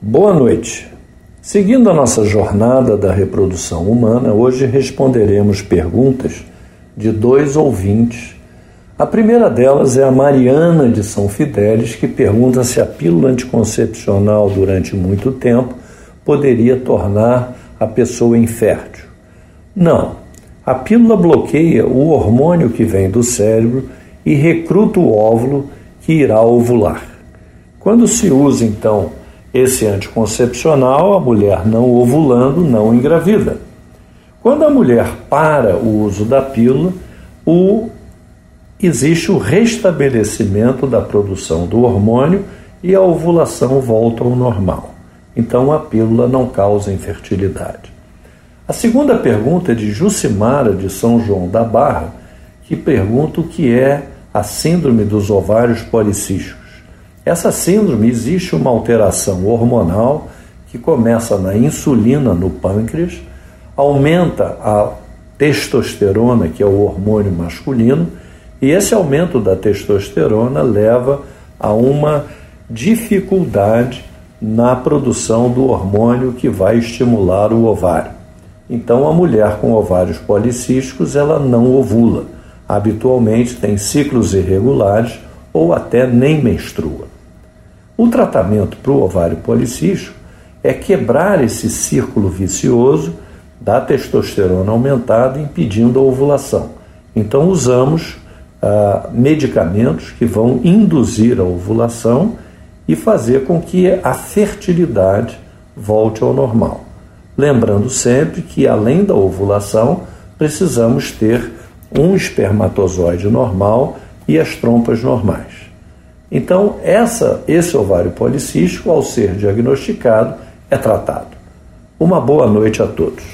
Boa noite. Seguindo a nossa jornada da reprodução humana, hoje responderemos perguntas de dois ouvintes. A primeira delas é a Mariana de São Fidélis, que pergunta se a pílula anticoncepcional durante muito tempo poderia tornar a pessoa infértil. Não. A pílula bloqueia o hormônio que vem do cérebro e recruta o óvulo que irá ovular. Quando se usa então esse anticoncepcional, a mulher não ovulando não engravida. Quando a mulher para o uso da pílula, o, existe o restabelecimento da produção do hormônio e a ovulação volta ao normal. Então a pílula não causa infertilidade. A segunda pergunta é de Jucimara de São João da Barra, que pergunta o que é a síndrome dos ovários policísticos. Essa síndrome existe uma alteração hormonal que começa na insulina no pâncreas, aumenta a testosterona, que é o hormônio masculino, e esse aumento da testosterona leva a uma dificuldade na produção do hormônio que vai estimular o ovário. Então, a mulher com ovários policísticos ela não ovula. Habitualmente tem ciclos irregulares ou até nem menstrua. O tratamento para o ovário policístico é quebrar esse círculo vicioso da testosterona aumentada, impedindo a ovulação. Então, usamos ah, medicamentos que vão induzir a ovulação e fazer com que a fertilidade volte ao normal. Lembrando sempre que, além da ovulação, precisamos ter um espermatozoide normal e as trompas normais. Então, essa, esse ovário policístico, ao ser diagnosticado, é tratado. Uma boa noite a todos.